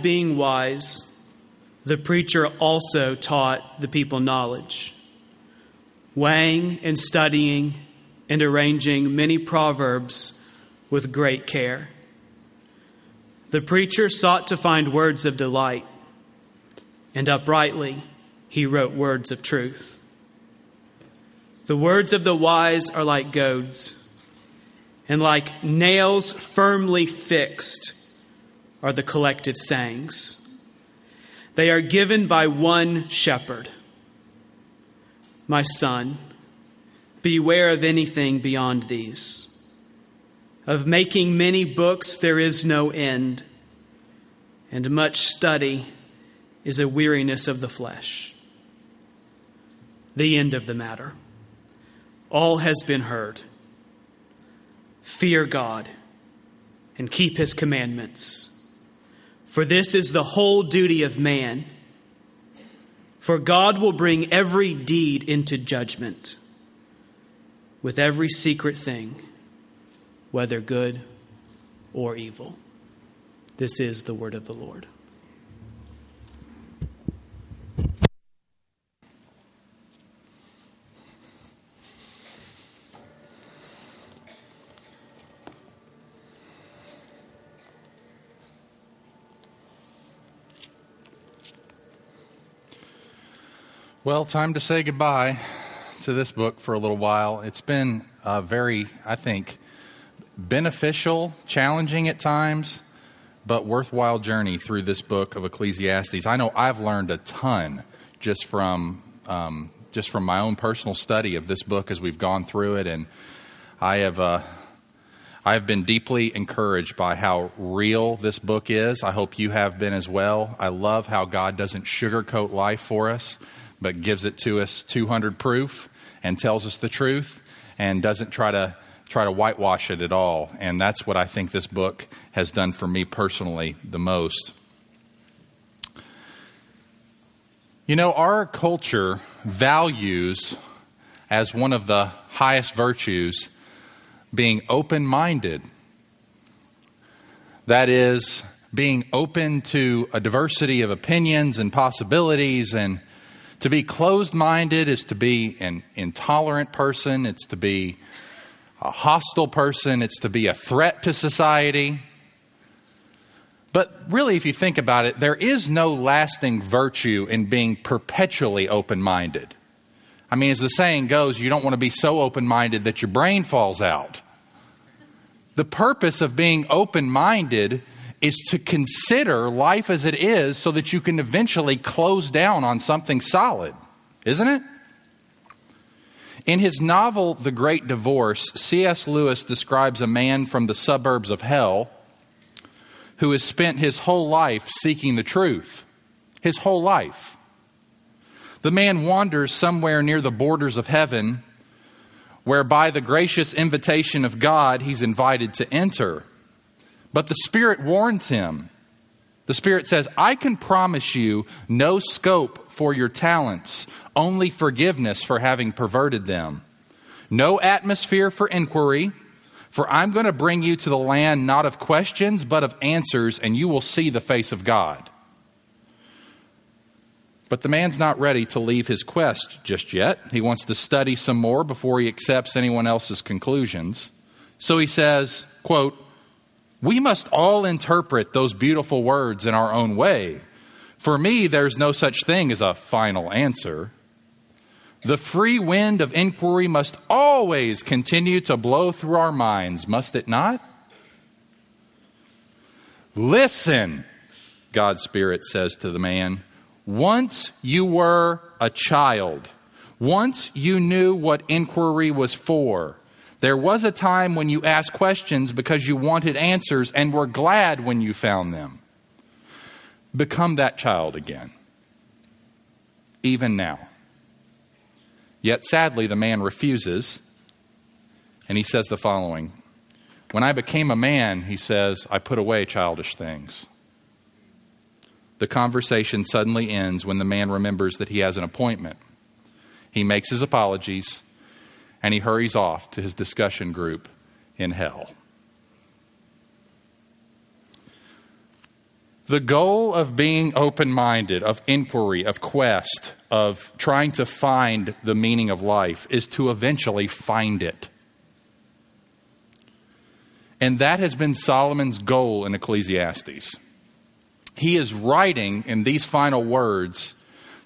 being wise, the preacher also taught the people knowledge, weighing and studying and arranging many proverbs with great care. The preacher sought to find words of delight, and uprightly he wrote words of truth. The words of the wise are like goads, and like nails firmly fixed are the collected sayings. They are given by one shepherd. My son, beware of anything beyond these. Of making many books there is no end, and much study is a weariness of the flesh. The end of the matter. All has been heard. Fear God and keep his commandments for this is the whole duty of man. For God will bring every deed into judgment with every secret thing, whether good or evil. This is the word of the Lord. Well, time to say goodbye to this book for a little while. It's been a very, I think, beneficial, challenging at times, but worthwhile journey through this book of Ecclesiastes. I know I've learned a ton just from um, just from my own personal study of this book as we've gone through it, and I have. Uh, I have been deeply encouraged by how real this book is. I hope you have been as well. I love how God doesn't sugarcoat life for us but gives it to us 200 proof and tells us the truth and doesn't try to try to whitewash it at all. And that's what I think this book has done for me personally the most. You know, our culture values as one of the highest virtues being open minded. That is, being open to a diversity of opinions and possibilities and to be closed minded is to be an intolerant person, it's to be a hostile person, it's to be a threat to society. But really, if you think about it, there is no lasting virtue in being perpetually open minded. I mean, as the saying goes, you don't want to be so open minded that your brain falls out. The purpose of being open minded is to consider life as it is so that you can eventually close down on something solid, isn't it? In his novel, The Great Divorce, C.S. Lewis describes a man from the suburbs of hell who has spent his whole life seeking the truth. His whole life. The man wanders somewhere near the borders of heaven, where by the gracious invitation of God, he's invited to enter. But the Spirit warns him. The Spirit says, I can promise you no scope for your talents, only forgiveness for having perverted them. No atmosphere for inquiry, for I'm going to bring you to the land not of questions, but of answers, and you will see the face of God. But the man's not ready to leave his quest just yet. He wants to study some more before he accepts anyone else's conclusions. So he says, quote, we must all interpret those beautiful words in our own way. For me, there's no such thing as a final answer. The free wind of inquiry must always continue to blow through our minds, must it not? Listen, God's Spirit says to the man. Once you were a child, once you knew what inquiry was for. There was a time when you asked questions because you wanted answers and were glad when you found them. Become that child again, even now. Yet sadly, the man refuses, and he says the following When I became a man, he says, I put away childish things. The conversation suddenly ends when the man remembers that he has an appointment. He makes his apologies and he hurries off to his discussion group in hell. The goal of being open minded, of inquiry, of quest, of trying to find the meaning of life is to eventually find it. And that has been Solomon's goal in Ecclesiastes. He is writing in these final words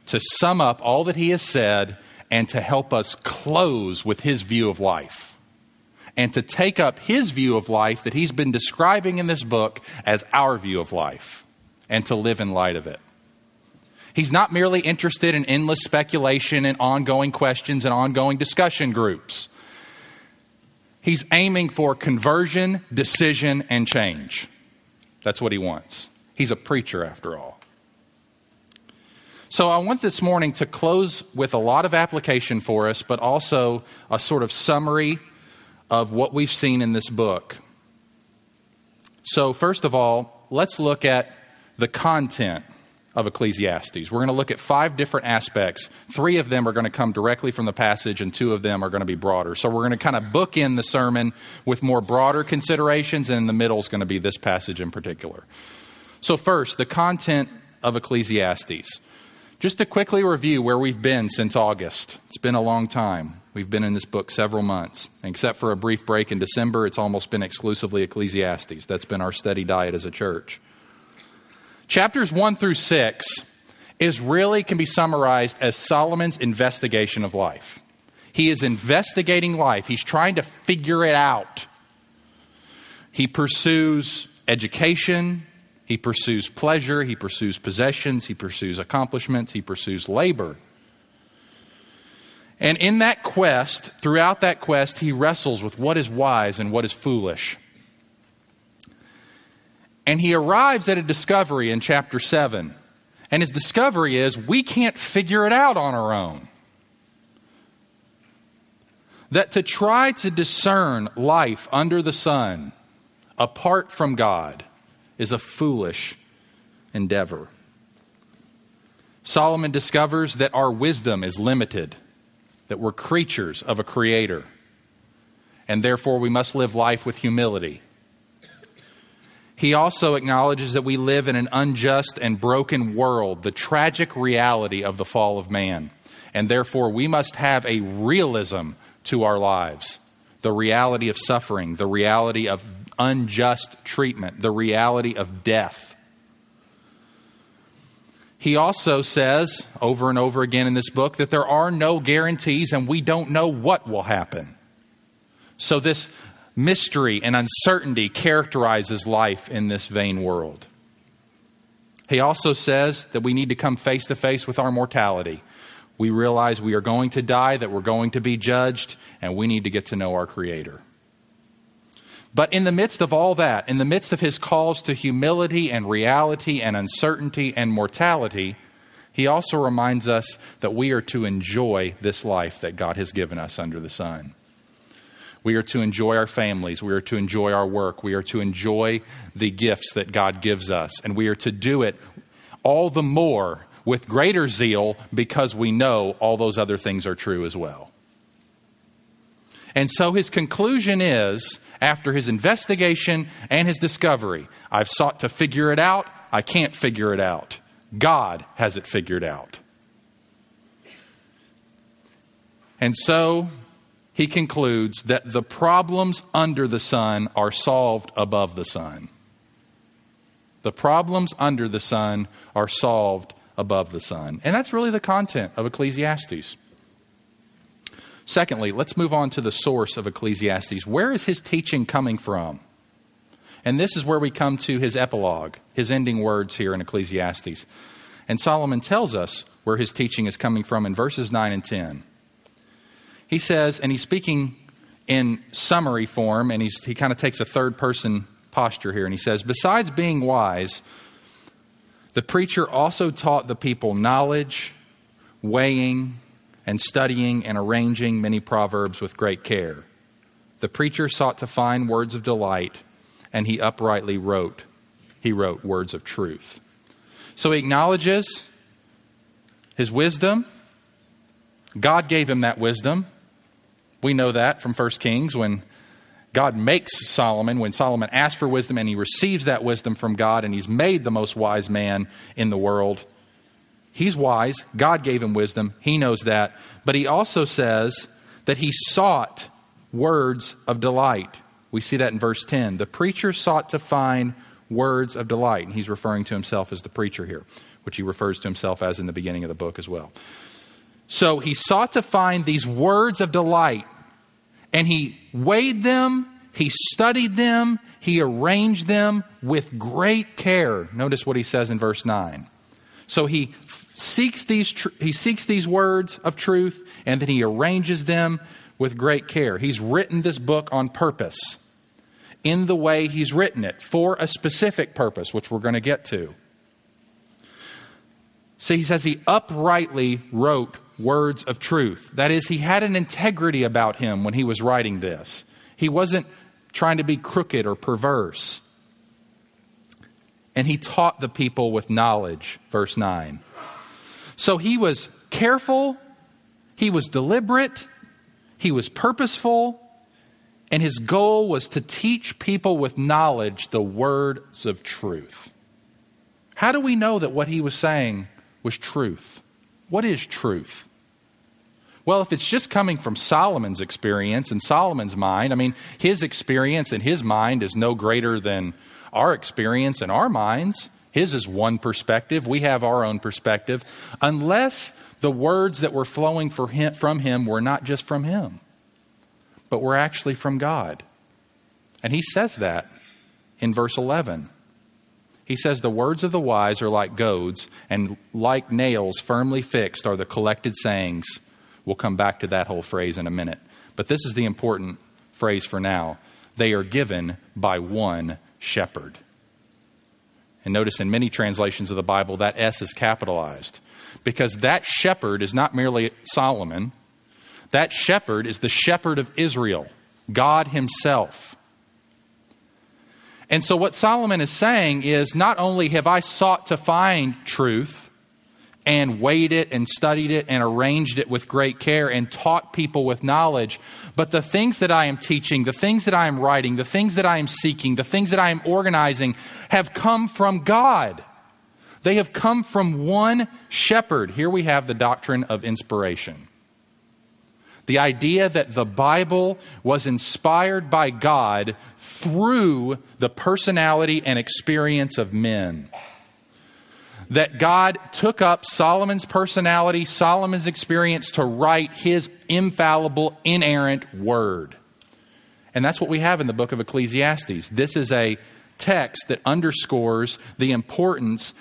to sum up all that he has said and to help us close with his view of life. And to take up his view of life that he's been describing in this book as our view of life and to live in light of it. He's not merely interested in endless speculation and ongoing questions and ongoing discussion groups. He's aiming for conversion, decision, and change. That's what he wants. He's a preacher, after all. So I want this morning to close with a lot of application for us, but also a sort of summary of what we've seen in this book. So, first of all, let's look at the content of Ecclesiastes. We're going to look at five different aspects. Three of them are going to come directly from the passage, and two of them are going to be broader. So we're going to kind of book in the sermon with more broader considerations, and in the middle is going to be this passage in particular. So, first, the content of Ecclesiastes. Just to quickly review where we've been since August. It's been a long time. We've been in this book several months. Except for a brief break in December, it's almost been exclusively Ecclesiastes. That's been our steady diet as a church. Chapters 1 through 6 is really can be summarized as Solomon's investigation of life. He is investigating life. He's trying to figure it out. He pursues education, he pursues pleasure, he pursues possessions, he pursues accomplishments, he pursues labor. And in that quest, throughout that quest, he wrestles with what is wise and what is foolish. And he arrives at a discovery in chapter 7. And his discovery is we can't figure it out on our own. That to try to discern life under the sun apart from God is a foolish endeavor. Solomon discovers that our wisdom is limited, that we're creatures of a creator, and therefore we must live life with humility he also acknowledges that we live in an unjust and broken world, the tragic reality of the fall of man. And therefore, we must have a realism to our lives the reality of suffering, the reality of unjust treatment, the reality of death. He also says over and over again in this book that there are no guarantees and we don't know what will happen. So, this mystery and uncertainty characterizes life in this vain world. He also says that we need to come face to face with our mortality. We realize we are going to die, that we're going to be judged, and we need to get to know our Creator. But in the midst of all that, in the midst of his calls to humility and reality and uncertainty and mortality, he also reminds us that we are to enjoy this life that God has given us under the sun. We are to enjoy our families. We are to enjoy our work. We are to enjoy the gifts that God gives us. And we are to do it all the more with greater zeal because we know all those other things are true as well. And so his conclusion is after his investigation and his discovery, I've sought to figure it out. I can't figure it out. God has it figured out. And so he concludes that the problems under the sun are solved above the sun. The problems under the sun are solved above the sun. And that's really the content of Ecclesiastes. Secondly, let's move on to the source of Ecclesiastes. Where is his teaching coming from? And this is where we come to his epilogue, his ending words here in Ecclesiastes. And Solomon tells us where his teaching is coming from in verses 9 and 10 he says, and he's speaking in summary form, and he kind of takes a third person posture here, and he says, Besides being wise, the preacher also taught the people knowledge, weighing, and studying and arranging many proverbs with great care. The preacher sought to find words of delight, and he uprightly wrote. He wrote words of truth. So he acknowledges his wisdom. God gave him that wisdom. We know that from 1 Kings when God makes Solomon when Solomon asks for wisdom and he receives that wisdom from God and he's made the most wise man in the world. He's wise. God gave him wisdom. He knows that. But he also says that he sought words of delight. We see that in verse 10. The preacher sought to find words of delight. And he's referring to himself as the preacher here, which he refers to himself as in the beginning of the book as well. So he sought to find these words of delight, and he weighed them, he studied them, he arranged them with great care. Notice what he says in verse 9. So he seeks these, tr- he seeks these words of truth, and then he arranges them with great care. He's written this book on purpose in the way he's written it for a specific purpose, which we're going to get to. So he says he uprightly wrote words of truth. That is, he had an integrity about him when he was writing this. He wasn't trying to be crooked or perverse. And he taught the people with knowledge, verse 9. So he was careful, he was deliberate, he was purposeful, and his goal was to teach people with knowledge the words of truth. How do we know that what he was saying was truth? What is truth? Well, if it's just coming from Solomon's experience and Solomon's mind, I mean, his experience and his mind is no greater than our experience and our minds. His is one perspective. We have our own perspective. Unless the words that were flowing him, from him were not just from him but we're actually from God. And he says that in verse 11. He says, The words of the wise are like goads, and like nails firmly fixed are the collected sayings. We'll come back to that whole phrase in a minute. But this is the important phrase for now. They are given by one shepherd. And notice in many translations of the Bible, that S is capitalized because that shepherd is not merely Solomon, that shepherd is the shepherd of Israel, God Himself. And so, what Solomon is saying is not only have I sought to find truth and weighed it and studied it and arranged it with great care and taught people with knowledge, but the things that I am teaching, the things that I am writing, the things that I am seeking, the things that I am organizing have come from God. They have come from one shepherd. Here we have the doctrine of inspiration. The idea that the Bible was inspired by God through the personality and experience of men. That God took up Solomon's personality, Solomon's experience to write his infallible, inerrant word. And that's what we have in the book of Ecclesiastes. This is a text that underscores the importance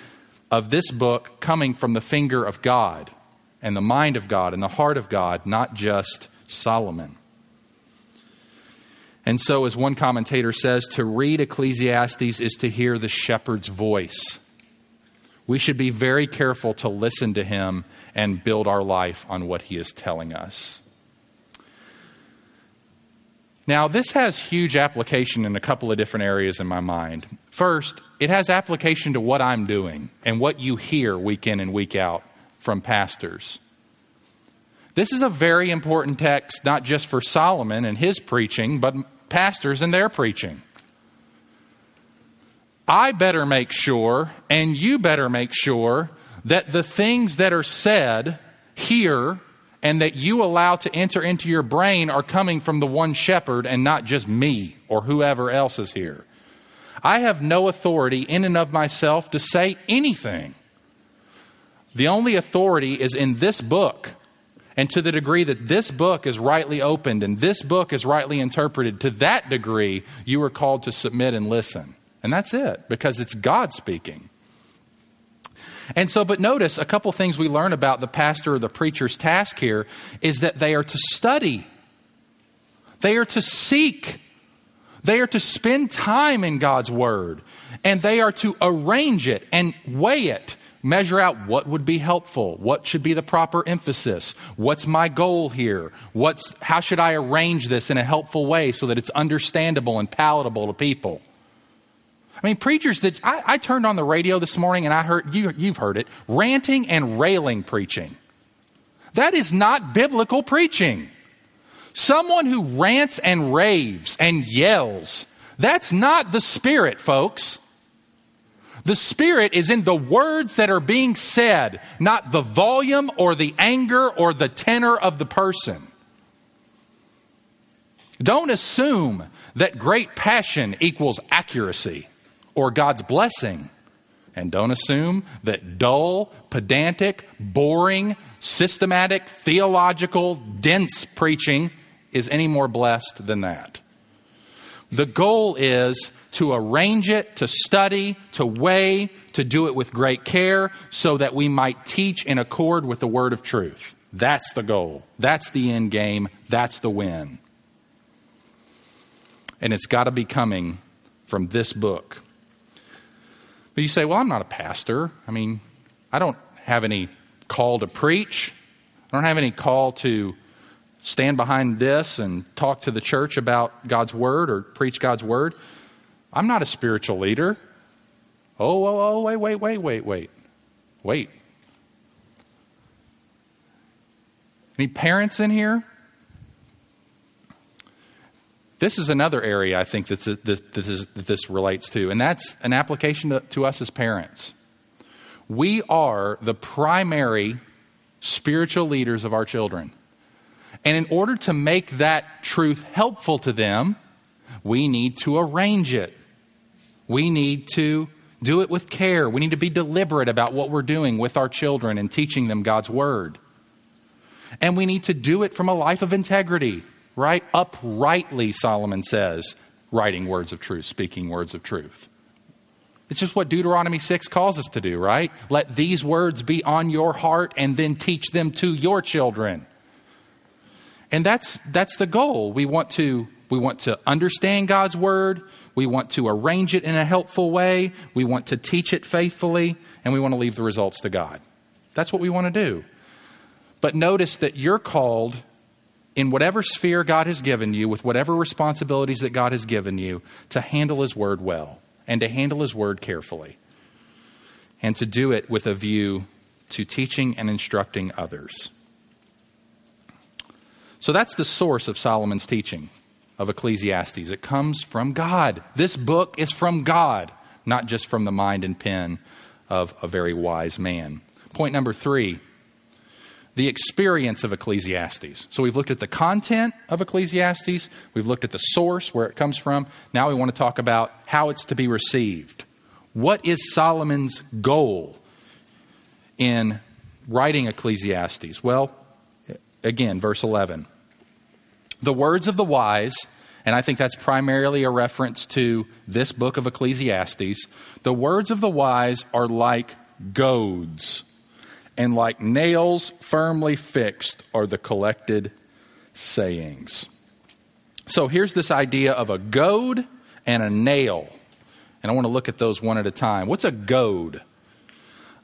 of this book coming from the finger of God and the mind of God and the heart of God, not just Solomon. And so, as one commentator says, to read Ecclesiastes is to hear the shepherd's voice. We should be very careful to listen to him and build our life on what he is telling us. Now, this has huge application in a couple of different areas in my mind. First, it has application to what I'm doing and what you hear week in and week out from pastors. This is a very important text, not just for Solomon and his preaching, but pastors and their preaching. I better make sure, and you better make sure, that the things that are said here and that you allow to enter into your brain are coming from the one shepherd and not just me or whoever else is here. I have no authority in and of myself to say anything. The only authority is in this book. And to the degree that this book is rightly opened and this book is rightly interpreted, to that degree, you are called to submit and listen. And that's it, because it's God speaking. And so, but notice a couple things we learn about the pastor or the preacher's task here is that they are to study, they are to seek, they are to spend time in God's Word, and they are to arrange it and weigh it. Measure out what would be helpful, what should be the proper emphasis, what's my goal here, what's, how should I arrange this in a helpful way so that it's understandable and palatable to people. I mean, preachers that I, I turned on the radio this morning and I heard, you, you've heard it, ranting and railing preaching. That is not biblical preaching. Someone who rants and raves and yells. That's not the Spirit, folks. The Spirit is in the words that are being said, not the volume or the anger or the tenor of the person. Don't assume that great passion equals accuracy or God's blessing. And don't assume that dull, pedantic, boring, systematic, theological, dense preaching is any more blessed than that. The goal is to arrange it, to study, to weigh, to do it with great care, so that we might teach in accord with the word of truth. That's the goal. That's the end game. That's the win. And it's got to be coming from this book. But you say, well, I'm not a pastor. I mean, I don't have any call to preach, I don't have any call to stand behind this and talk to the church about God's word or preach God's word. I'm not a spiritual leader. Oh, oh, oh, wait, wait, wait, wait, wait. Wait. Any parents in here? This is another area I think that this, this, is, that this relates to, and that's an application to, to us as parents. We are the primary spiritual leaders of our children. And in order to make that truth helpful to them, we need to arrange it. We need to do it with care. We need to be deliberate about what we're doing with our children and teaching them God's Word. And we need to do it from a life of integrity right? Uprightly, Solomon says, writing words of truth, speaking words of truth. It's just what Deuteronomy 6 calls us to do, right? Let these words be on your heart and then teach them to your children. And that's, that's the goal. We want, to, we want to understand God's word. We want to arrange it in a helpful way. We want to teach it faithfully. And we want to leave the results to God. That's what we want to do. But notice that you're called in whatever sphere God has given you, with whatever responsibilities that God has given you, to handle His Word well and to handle His Word carefully. And to do it with a view to teaching and instructing others. So that's the source of Solomon's teaching of Ecclesiastes. It comes from God. This book is from God, not just from the mind and pen of a very wise man. Point number three the experience of Ecclesiastes. So we've looked at the content of Ecclesiastes, we've looked at the source, where it comes from. Now we want to talk about how it's to be received. What is Solomon's goal in writing Ecclesiastes? Well, again, verse 11. The words of the wise, and I think that's primarily a reference to this book of Ecclesiastes, the words of the wise are like goads and like nails firmly fixed are the collected sayings. So here's this idea of a goad and a nail. And I want to look at those one at a time. What's a goad?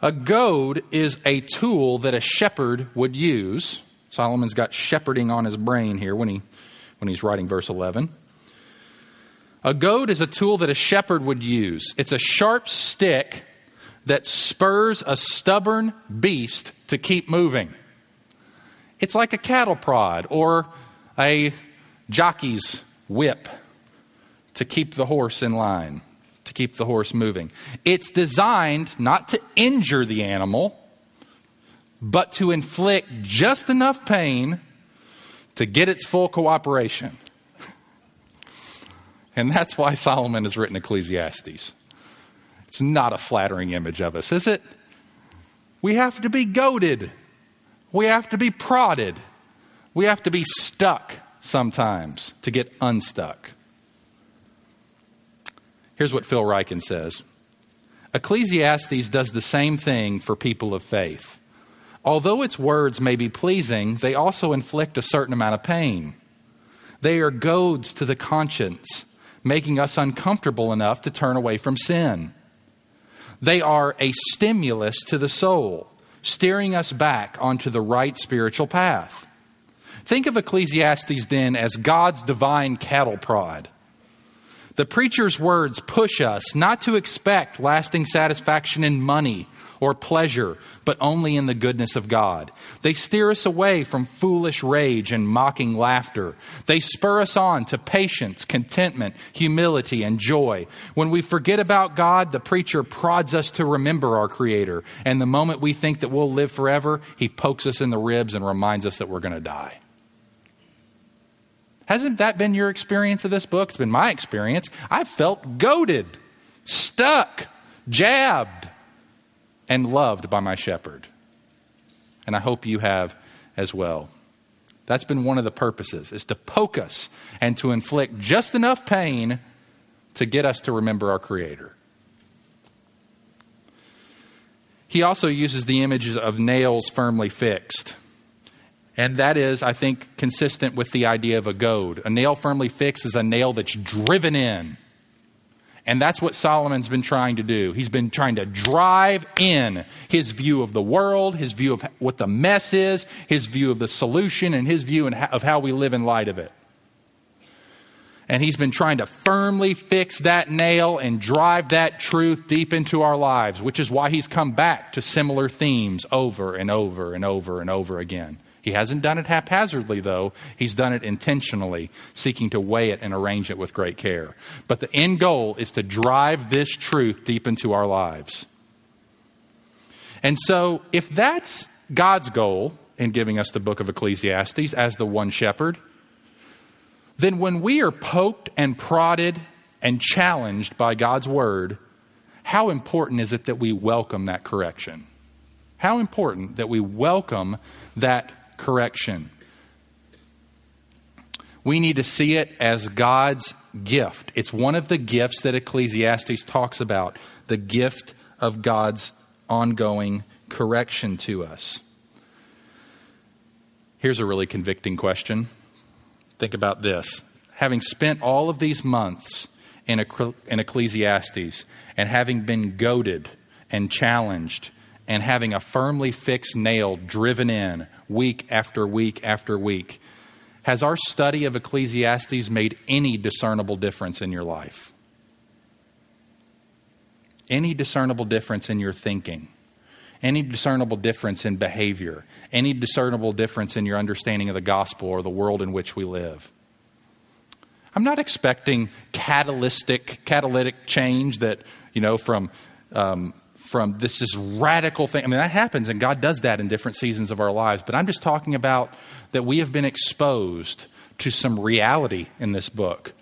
A goad is a tool that a shepherd would use. Solomon's got shepherding on his brain here when, he, when he's writing verse 11. A goad is a tool that a shepherd would use. It's a sharp stick that spurs a stubborn beast to keep moving. It's like a cattle prod or a jockey's whip to keep the horse in line, to keep the horse moving. It's designed not to injure the animal, but to inflict just enough pain to get its full cooperation. And that's why Solomon has written Ecclesiastes. It's not a flattering image of us, is it? We have to be goaded. We have to be prodded. We have to be stuck sometimes to get unstuck. Here's what Phil Ryken says Ecclesiastes does the same thing for people of faith. Although its words may be pleasing, they also inflict a certain amount of pain. They are goads to the conscience, making us uncomfortable enough to turn away from sin. They are a stimulus to the soul, steering us back onto the right spiritual path. Think of Ecclesiastes then as God's divine cattle prod. The preacher's words push us not to expect lasting satisfaction in money or pleasure, but only in the goodness of God. They steer us away from foolish rage and mocking laughter. They spur us on to patience, contentment, humility, and joy. When we forget about God, the preacher prods us to remember our Creator. And the moment we think that we'll live forever, he pokes us in the ribs and reminds us that we're going to die. Hasn't that been your experience of this book? It's been my experience. I felt goaded, stuck, jabbed, and loved by my shepherd. And I hope you have as well. That's been one of the purposes, is to poke us and to inflict just enough pain to get us to remember our Creator. He also uses the images of nails firmly fixed. And that is, I think, consistent with the idea of a goad. A nail firmly fixed is a nail that's driven in. And that's what Solomon's been trying to do. He's been trying to drive in his view of the world, his view of what the mess is, his view of the solution, and his view of how we live in light of it. And he's been trying to firmly fix that nail and drive that truth deep into our lives, which is why he's come back to similar themes over and over and over and over again. He hasn't done it haphazardly, though. He's done it intentionally, seeking to weigh it and arrange it with great care. But the end goal is to drive this truth deep into our lives. And so, if that's God's goal in giving us the book of Ecclesiastes as the one shepherd, then when we are poked and prodded and challenged by God's word, how important is it that we welcome that correction? How important that we welcome that correction. We need to see it as God's gift. It's one of the gifts that Ecclesiastes talks about the gift of God's ongoing correction to us. Here's a really convicting question. Think about this. Having spent all of these months in, Ecclesiastes and having been goaded and challenged and having a firmly fixed nail driven in week after week after week. Has our study of Ecclesiastes made any discernible difference in your life? Any discernible difference in your thinking? Any discernible difference in behavior? Any discernible difference in your understanding of the gospel or the world in which we live? I'm not expecting catalytic, catalytic change that, you know, from um, from this just radical thing. I mean, that happens, and God does that in different seasons of our lives. But I'm just talking about that we have been exposed to some reality in this book.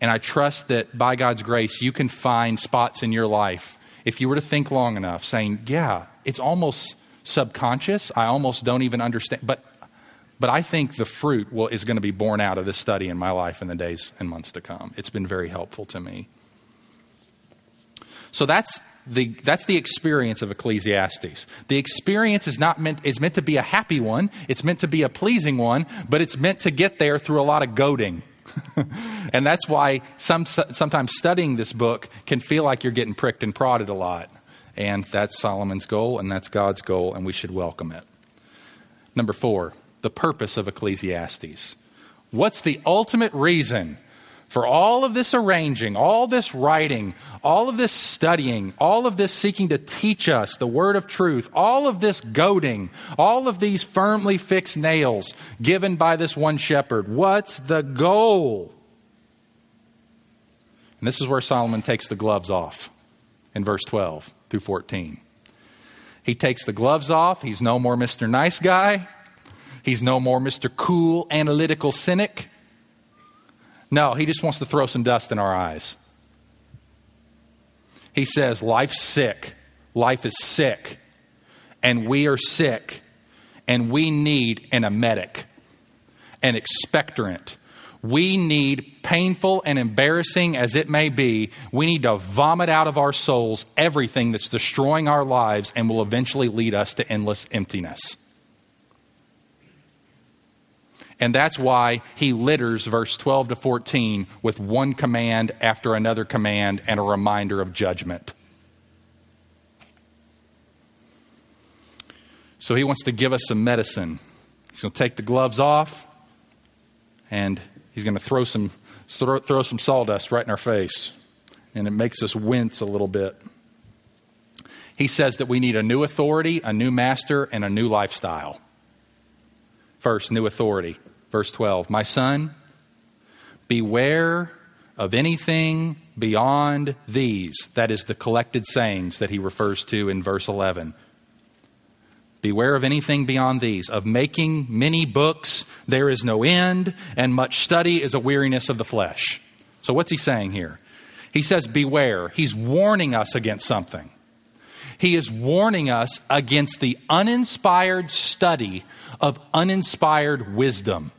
And I trust that by God's grace, you can find spots in your life, if you were to think long enough, saying, Yeah, it's almost subconscious. I almost don't even understand. But, but I think the fruit will, is going to be born out of this study in my life in the days and months to come. It's been very helpful to me. So that's the, that's the experience of Ecclesiastes. The experience is not meant, is meant to be a happy one. It's meant to be a pleasing one, but it's meant to get there through a lot of goading. and that's why some, sometimes studying this book can feel like you're getting pricked and prodded a lot. And that's Solomon's goal, and that's God's goal, and we should welcome it. Number four, the purpose of Ecclesiastes. What's the ultimate reason for all of this arranging, all this writing, all of this studying, all of this seeking to teach us the word of truth, all of this goading, all of these firmly fixed nails given by this one shepherd. What's the goal? And this is where Solomon takes the gloves off in verse 12 through 14. He takes the gloves off. He's no more Mr. Nice Guy. He's no more Mr. Cool, analytical cynic. No, he just wants to throw some dust in our eyes. He says, Life's sick. Life is sick. And we are sick. And we need an emetic, an expectorant. We need, painful and embarrassing as it may be, we need to vomit out of our souls everything that's destroying our lives and will eventually lead us to endless emptiness. And that's why he litters verse 12 to 14 with one command after another command and a reminder of judgment. So he wants to give us some medicine. He's going to take the gloves off and he's going to throw some, throw, throw some sawdust right in our face. And it makes us wince a little bit. He says that we need a new authority, a new master, and a new lifestyle. First, new authority. Verse 12 My son, beware of anything beyond these. That is the collected sayings that he refers to in verse 11. Beware of anything beyond these. Of making many books, there is no end, and much study is a weariness of the flesh. So, what's he saying here? He says, Beware. He's warning us against something. He is warning us against the uninspired study of uninspired wisdom.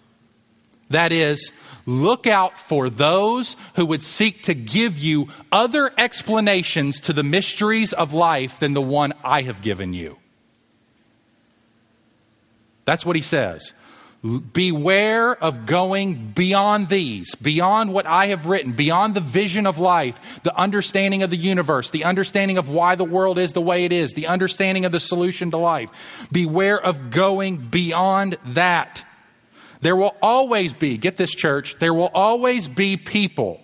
That is, look out for those who would seek to give you other explanations to the mysteries of life than the one I have given you. That's what he says. Beware of going beyond these, beyond what I have written, beyond the vision of life, the understanding of the universe, the understanding of why the world is the way it is, the understanding of the solution to life. Beware of going beyond that. There will always be, get this church, there will always be people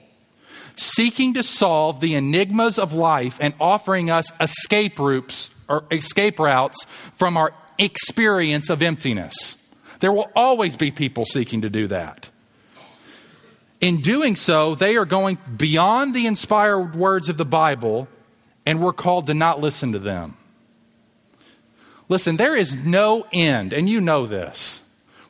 seeking to solve the enigmas of life and offering us escape routes or escape routes from our experience of emptiness. There will always be people seeking to do that. In doing so, they are going beyond the inspired words of the Bible, and we're called to not listen to them. Listen, there is no end, and you know this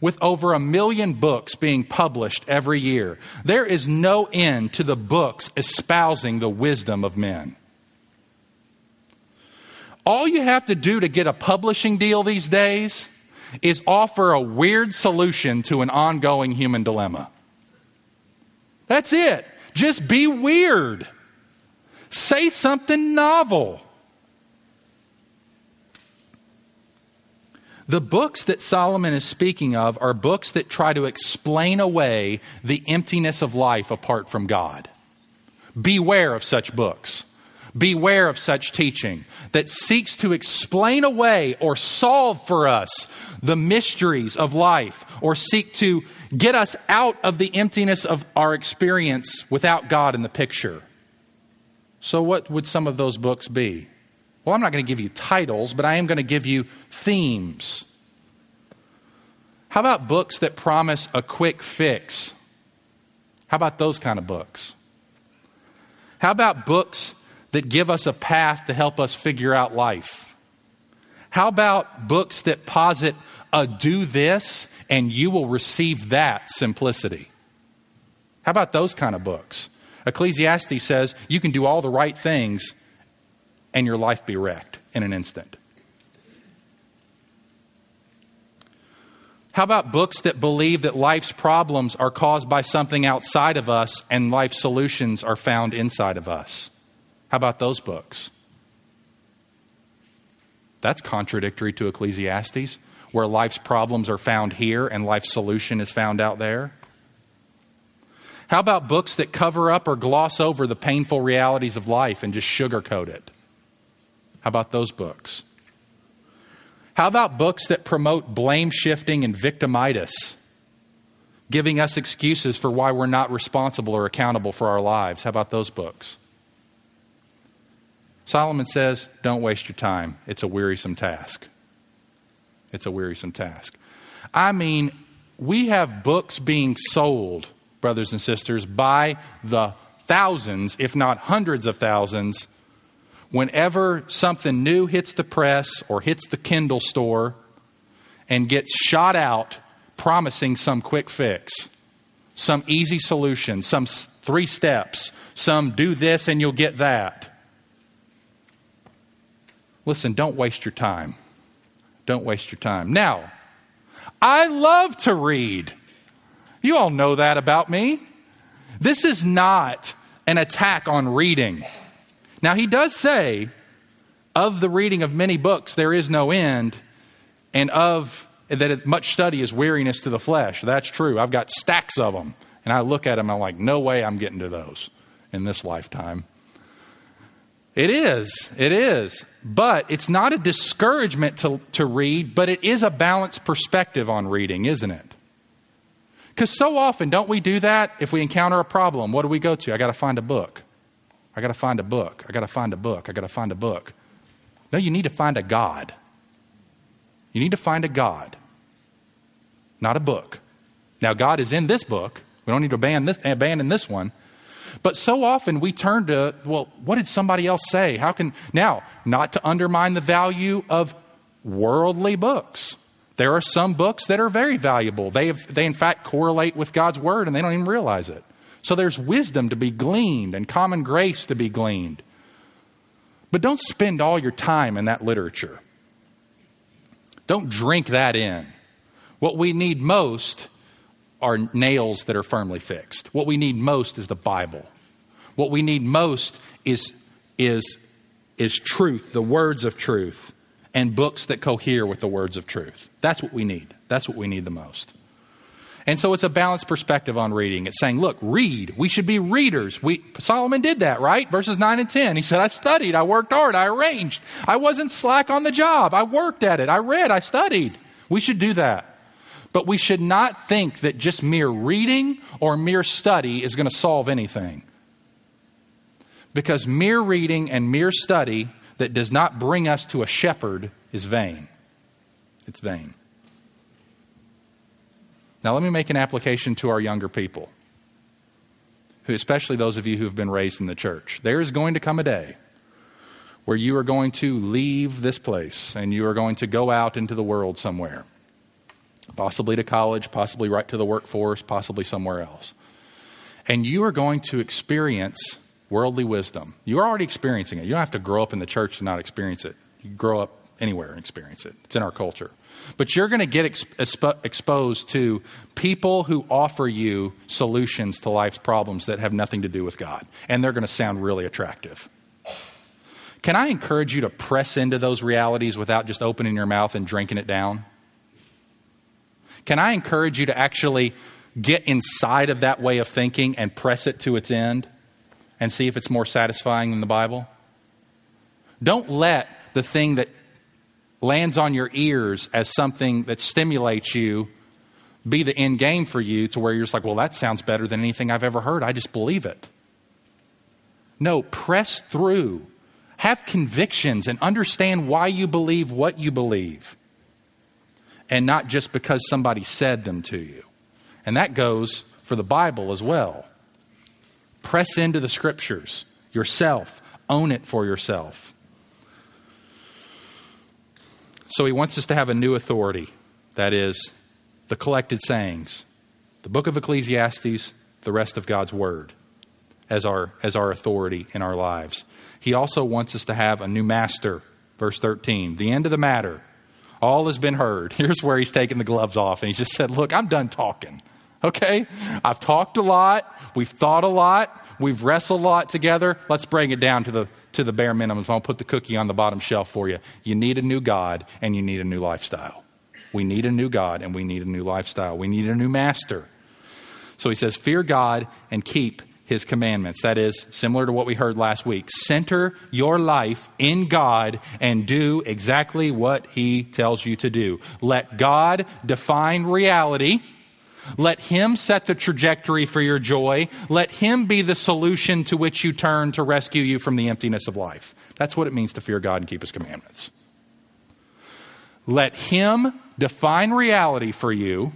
with over a million books being published every year. There is no end to the books espousing the wisdom of men. All you have to do to get a publishing deal these days is offer a weird solution to an ongoing human dilemma. That's it. Just be weird. Say something novel. The books that Solomon is speaking of are books that try to explain away the emptiness of life apart from God. Beware of such books. Beware of such teaching that seeks to explain away or solve for us the mysteries of life or seek to get us out of the emptiness of our experience without God in the picture. So, what would some of those books be? Well, I'm not going to give you titles, but I am going to give you themes. How about books that promise a quick fix? How about those kind of books? How about books that give us a path to help us figure out life? How about books that posit a do this and you will receive that simplicity? How about those kind of books? Ecclesiastes says you can do all the right things and your life be wrecked in an instant. How about books that believe that life's problems are caused by something outside of us and life solutions are found inside of us? How about those books? That's contradictory to Ecclesiastes, where life's problems are found here and life's solution is found out there. How about books that cover up or gloss over the painful realities of life and just sugarcoat it? How about those books? How about books that promote blame shifting and victimitis, giving us excuses for why we're not responsible or accountable for our lives? How about those books? Solomon says, Don't waste your time. It's a wearisome task. It's a wearisome task. I mean, we have books being sold, brothers and sisters, by the thousands, if not hundreds of thousands, whenever something new hits the press or hits the Kindle store and gets shot out promising some quick fix, some easy solution, some three steps, some do this and you'll get that. Listen, don't waste your time. Don't waste your time. Now, I love to read. You all know that about me. This is not an attack on reading. Now, he does say, of the reading of many books, there is no end, and of that much study is weariness to the flesh. That's true. I've got stacks of them, and I look at them, I'm like, no way I'm getting to those in this lifetime. It is. It is. But it's not a discouragement to, to read, but it is a balanced perspective on reading, isn't it? Because so often, don't we do that? If we encounter a problem, what do we go to? I got to find a book. I got to find a book. I got to find a book. I got to find a book. No, you need to find a God. You need to find a God, not a book. Now, God is in this book. We don't need to abandon this, abandon this one. But so often we turn to, well, what did somebody else say? How can, now, not to undermine the value of worldly books. There are some books that are very valuable. They, have, they, in fact, correlate with God's Word and they don't even realize it. So there's wisdom to be gleaned and common grace to be gleaned. But don't spend all your time in that literature. Don't drink that in. What we need most are nails that are firmly fixed. What we need most is the Bible. What we need most is, is, is truth, the words of truth and books that cohere with the words of truth. That's what we need. That's what we need the most. And so it's a balanced perspective on reading. It's saying, look, read. We should be readers. We, Solomon did that, right? Verses 9 and 10. He said, I studied, I worked hard, I arranged. I wasn't slack on the job. I worked at it. I read, I studied. We should do that. But we should not think that just mere reading or mere study is going to solve anything. Because mere reading and mere study that does not bring us to a shepherd is vain. It's vain. Now, let me make an application to our younger people, who, especially those of you who have been raised in the church. There is going to come a day where you are going to leave this place and you are going to go out into the world somewhere, possibly to college, possibly right to the workforce, possibly somewhere else. And you are going to experience worldly wisdom. You're already experiencing it. You don't have to grow up in the church to not experience it. You grow up anywhere and experience it. It's in our culture. But you're going to get exp- exposed to people who offer you solutions to life's problems that have nothing to do with God. And they're going to sound really attractive. Can I encourage you to press into those realities without just opening your mouth and drinking it down? Can I encourage you to actually get inside of that way of thinking and press it to its end? and see if it's more satisfying than the Bible? Don't let the thing that lands on your ears as something that stimulates you be the end game for you to where you're just like, well, that sounds better than anything I've ever heard. I just believe it. No, press through. Have convictions and understand why you believe what you believe. And not just because somebody said them to you. And that goes for the Bible as well. Press into the scriptures yourself, own it for yourself. So he wants us to have a new authority that is, the collected sayings, the book of Ecclesiastes, the rest of God's word as our, as our authority in our lives. He also wants us to have a new master. Verse 13, the end of the matter. All has been heard. Here's where he's taking the gloves off and he just said, Look, I'm done talking. Okay? I've talked a lot. We've thought a lot. We've wrestled a lot together. Let's bring it down to the, to the bare minimum. I'll put the cookie on the bottom shelf for you. You need a new God and you need a new lifestyle. We need a new God and we need a new lifestyle. We need a new master. So he says, Fear God and keep his commandments. That is similar to what we heard last week. Center your life in God and do exactly what he tells you to do. Let God define reality let Him set the trajectory for your joy. Let Him be the solution to which you turn to rescue you from the emptiness of life. That's what it means to fear God and keep His commandments. Let Him define reality for you.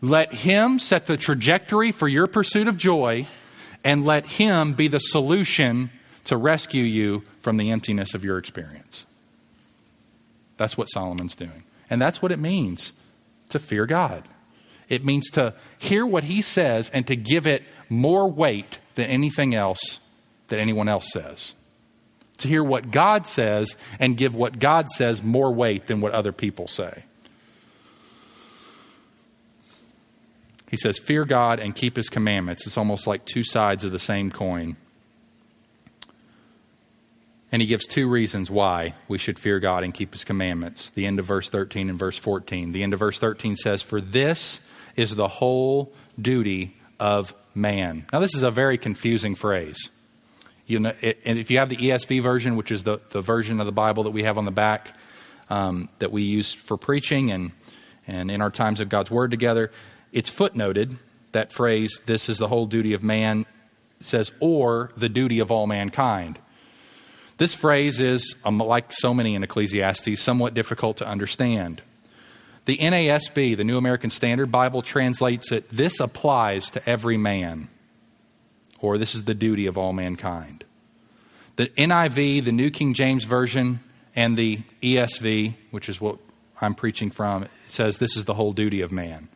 Let Him set the trajectory for your pursuit of joy. And let Him be the solution to rescue you from the emptiness of your experience. That's what Solomon's doing. And that's what it means to fear God. It means to hear what he says and to give it more weight than anything else that anyone else says. To hear what God says and give what God says more weight than what other people say. He says, Fear God and keep his commandments. It's almost like two sides of the same coin. And he gives two reasons why we should fear God and keep his commandments. The end of verse 13 and verse 14. The end of verse 13 says, For this is the whole duty of man. Now, this is a very confusing phrase. You know, it, and if you have the ESV version, which is the, the version of the Bible that we have on the back um, that we use for preaching and, and in our times of God's Word together, it's footnoted, that phrase, this is the whole duty of man, says, or the duty of all mankind. This phrase is, um, like so many in Ecclesiastes, somewhat difficult to understand. The NASB, the New American Standard Bible, translates it, this applies to every man, or this is the duty of all mankind. The NIV, the New King James Version, and the ESV, which is what I'm preaching from, says this is the whole duty of man.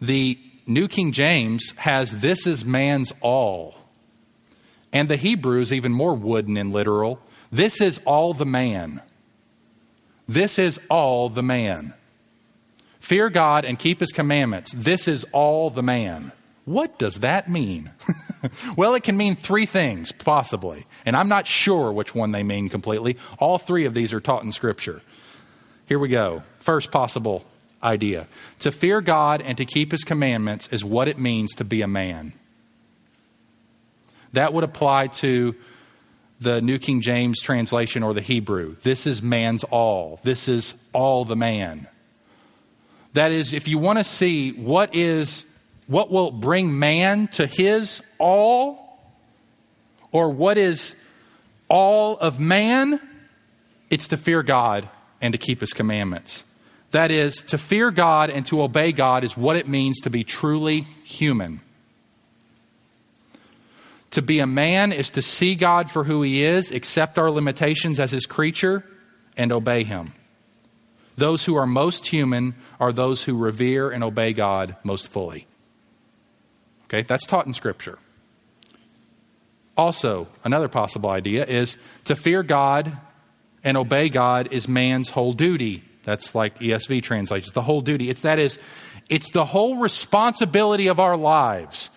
The New King James has this is man's all. And the Hebrew is even more wooden and literal. This is all the man. This is all the man. Fear God and keep his commandments. This is all the man. What does that mean? well, it can mean three things, possibly. And I'm not sure which one they mean completely. All three of these are taught in Scripture. Here we go. First possible idea to fear God and to keep his commandments is what it means to be a man. That would apply to the New King James translation or the Hebrew. This is man's all. This is all the man. That is, if you want to see what is what will bring man to his all, or what is all of man, it's to fear God and to keep his commandments. That is, to fear God and to obey God is what it means to be truly human. To be a man is to see God for who he is, accept our limitations as his creature, and obey him. Those who are most human are those who revere and obey God most fully. Okay, that's taught in Scripture. Also, another possible idea is to fear God and obey God is man's whole duty. That's like ESV translates the whole duty. It's that is, it's the whole responsibility of our lives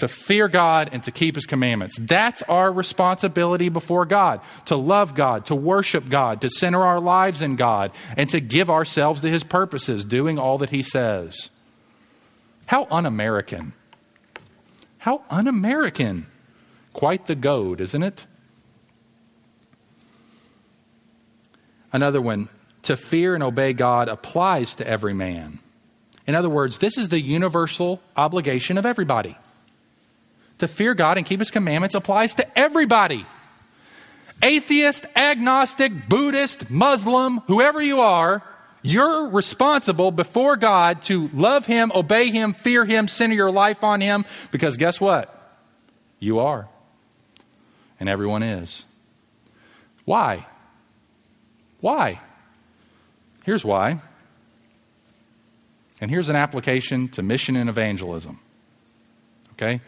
to fear God and to keep His commandments. That's our responsibility before God to love God, to worship God, to center our lives in God, and to give ourselves to His purposes, doing all that He says. How un American. How un American. Quite the goad, isn't it? Another one to fear and obey God applies to every man. In other words, this is the universal obligation of everybody to fear God and keep his commandments applies to everybody. Atheist, agnostic, Buddhist, Muslim, whoever you are, you're responsible before God to love him, obey him, fear him, center your life on him, because guess what? You are. And everyone is. Why? Why? Here's why. And here's an application to mission and evangelism. Okay?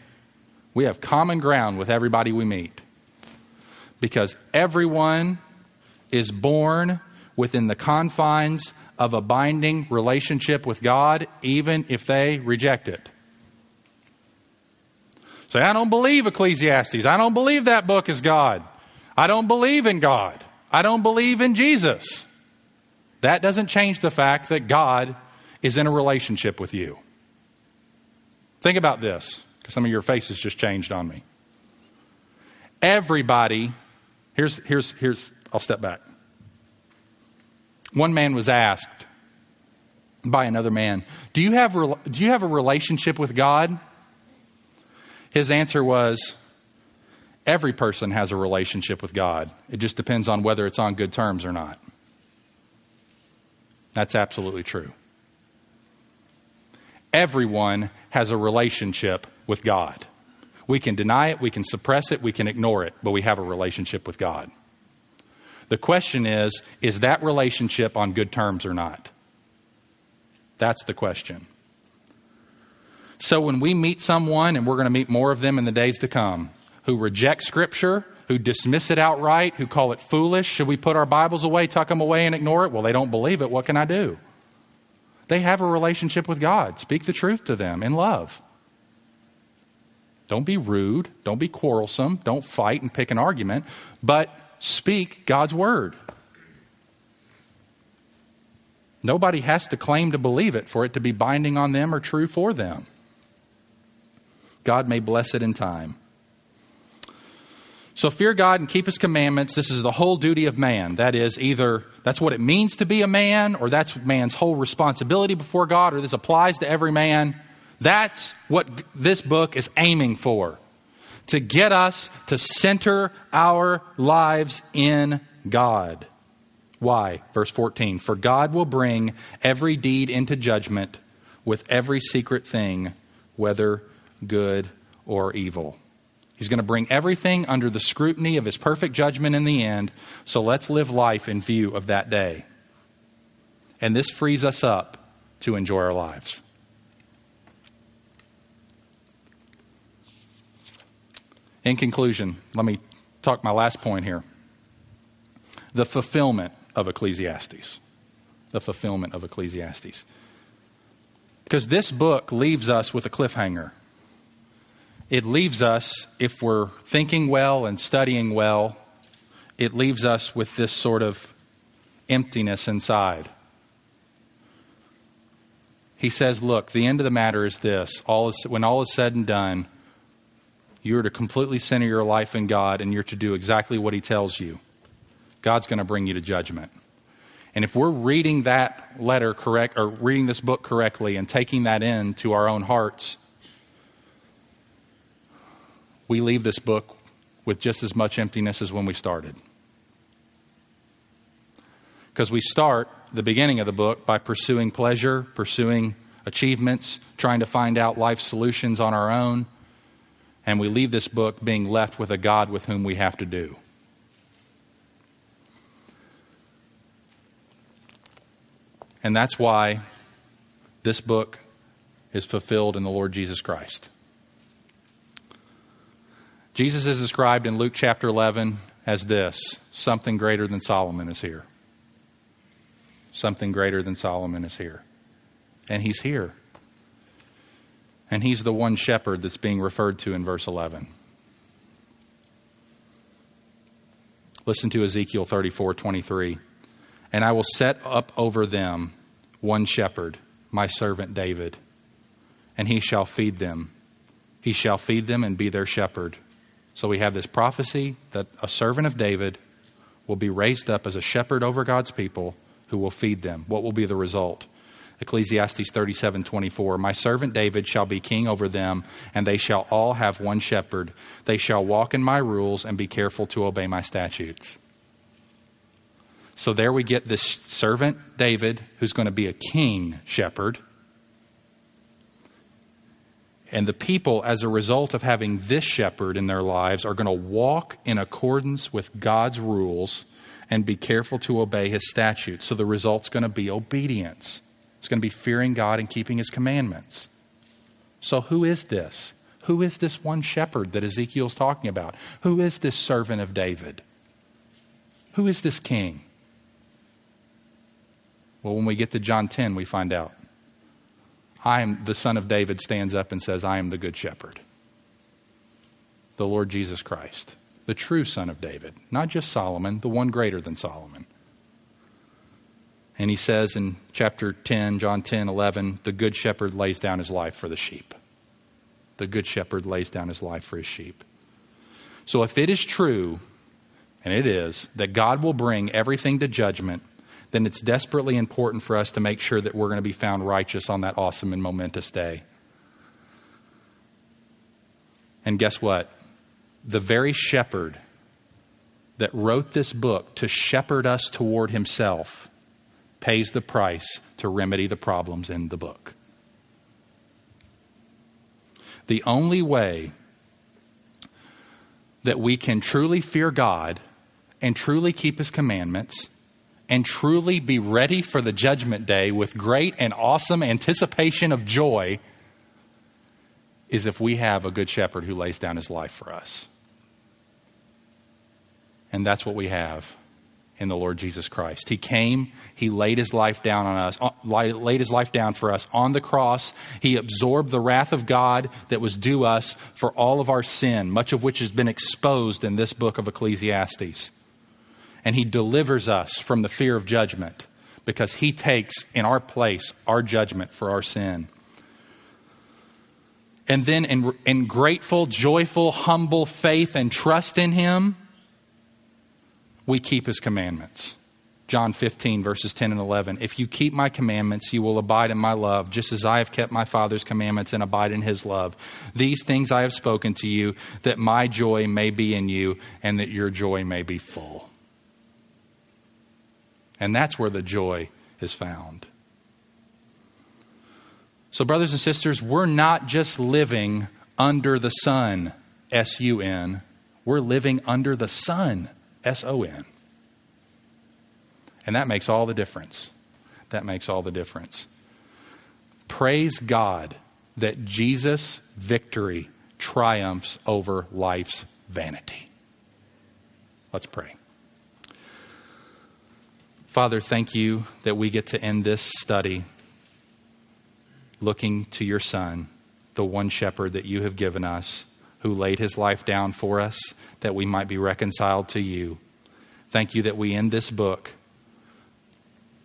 We have common ground with everybody we meet because everyone is born within the confines of a binding relationship with God, even if they reject it. Say, I don't believe Ecclesiastes. I don't believe that book is God. I don't believe in God. I don't believe in Jesus. That doesn't change the fact that God is in a relationship with you. Think about this. Because some of your faces just changed on me. Everybody, here's, here's, here's, I'll step back. One man was asked by another man, do you have, do you have a relationship with God? His answer was, Every person has a relationship with God. It just depends on whether it's on good terms or not. That's absolutely true. Everyone has a relationship with God. We can deny it, we can suppress it, we can ignore it, but we have a relationship with God. The question is is that relationship on good terms or not? That's the question. So when we meet someone, and we're going to meet more of them in the days to come, who reject Scripture, who dismiss it outright, who call it foolish, should we put our Bibles away, tuck them away, and ignore it? Well, they don't believe it. What can I do? They have a relationship with God. Speak the truth to them in love. Don't be rude. Don't be quarrelsome. Don't fight and pick an argument, but speak God's word. Nobody has to claim to believe it for it to be binding on them or true for them. God may bless it in time. So fear God and keep his commandments. This is the whole duty of man. That is either that's what it means to be a man, or that's man's whole responsibility before God, or this applies to every man. That's what this book is aiming for to get us to center our lives in God. Why? Verse 14 For God will bring every deed into judgment with every secret thing, whether good or evil. He's going to bring everything under the scrutiny of his perfect judgment in the end. So let's live life in view of that day. And this frees us up to enjoy our lives. In conclusion, let me talk my last point here the fulfillment of Ecclesiastes. The fulfillment of Ecclesiastes. Because this book leaves us with a cliffhanger. It leaves us, if we're thinking well and studying well, it leaves us with this sort of emptiness inside. He says, Look, the end of the matter is this. All is, when all is said and done, you are to completely center your life in God and you're to do exactly what He tells you. God's going to bring you to judgment. And if we're reading that letter correct, or reading this book correctly and taking that in to our own hearts, we leave this book with just as much emptiness as when we started. Because we start the beginning of the book by pursuing pleasure, pursuing achievements, trying to find out life solutions on our own, and we leave this book being left with a God with whom we have to do. And that's why this book is fulfilled in the Lord Jesus Christ. Jesus is described in Luke chapter 11 as this something greater than Solomon is here. Something greater than Solomon is here. And he's here. And he's the one shepherd that's being referred to in verse 11. Listen to Ezekiel 34 23. And I will set up over them one shepherd, my servant David, and he shall feed them. He shall feed them and be their shepherd. So we have this prophecy that a servant of David will be raised up as a shepherd over God's people who will feed them. What will be the result? Ecclesiastes 37:24 My servant David shall be king over them and they shall all have one shepherd they shall walk in my rules and be careful to obey my statutes So there we get this servant David who's going to be a king shepherd and the people, as a result of having this shepherd in their lives, are going to walk in accordance with God's rules and be careful to obey his statutes. So the result's going to be obedience. It's going to be fearing God and keeping his commandments. So, who is this? Who is this one shepherd that Ezekiel's talking about? Who is this servant of David? Who is this king? Well, when we get to John 10, we find out. I am the son of David stands up and says, I am the good shepherd. The Lord Jesus Christ, the true son of David, not just Solomon, the one greater than Solomon. And he says in chapter 10, John 10, 11, the good shepherd lays down his life for the sheep. The good shepherd lays down his life for his sheep. So if it is true, and it is, that God will bring everything to judgment then it's desperately important for us to make sure that we're going to be found righteous on that awesome and momentous day. And guess what? The very shepherd that wrote this book to shepherd us toward himself pays the price to remedy the problems in the book. The only way that we can truly fear God and truly keep his commandments and truly be ready for the judgment day with great and awesome anticipation of joy is if we have a good shepherd who lays down his life for us. And that's what we have in the Lord Jesus Christ. He came, he laid his life down on us, laid his life down for us on the cross. He absorbed the wrath of God that was due us for all of our sin, much of which has been exposed in this book of Ecclesiastes and He delivers us from the fear of judgment because He takes in our place our judgment for our sin. and then in, in grateful, joyful, humble faith and trust in Him, we keep His commandments. John 15, verses 10 and 11. If you keep my commandments, you will abide in my love, just as I have kept my Father's commandments and abide in his love. These things I have spoken to you, that my joy may be in you, and that your joy may be full. And that's where the joy is found. So, brothers and sisters, we're not just living under the sun, S U N. We're living under the sun, S O N. And that makes all the difference. That makes all the difference. Praise God that Jesus' victory triumphs over life's vanity. Let's pray. Father, thank you that we get to end this study looking to your Son, the one shepherd that you have given us, who laid his life down for us that we might be reconciled to you. Thank you that we end this book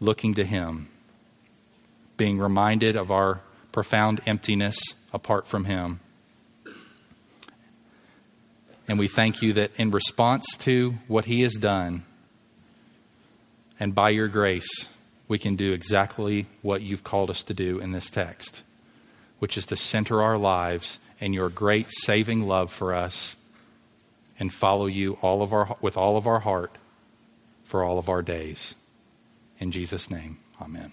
looking to him, being reminded of our profound emptiness apart from him. And we thank you that in response to what he has done, and by your grace, we can do exactly what you've called us to do in this text, which is to center our lives in your great saving love for us and follow you all of our, with all of our heart for all of our days. In Jesus' name, amen.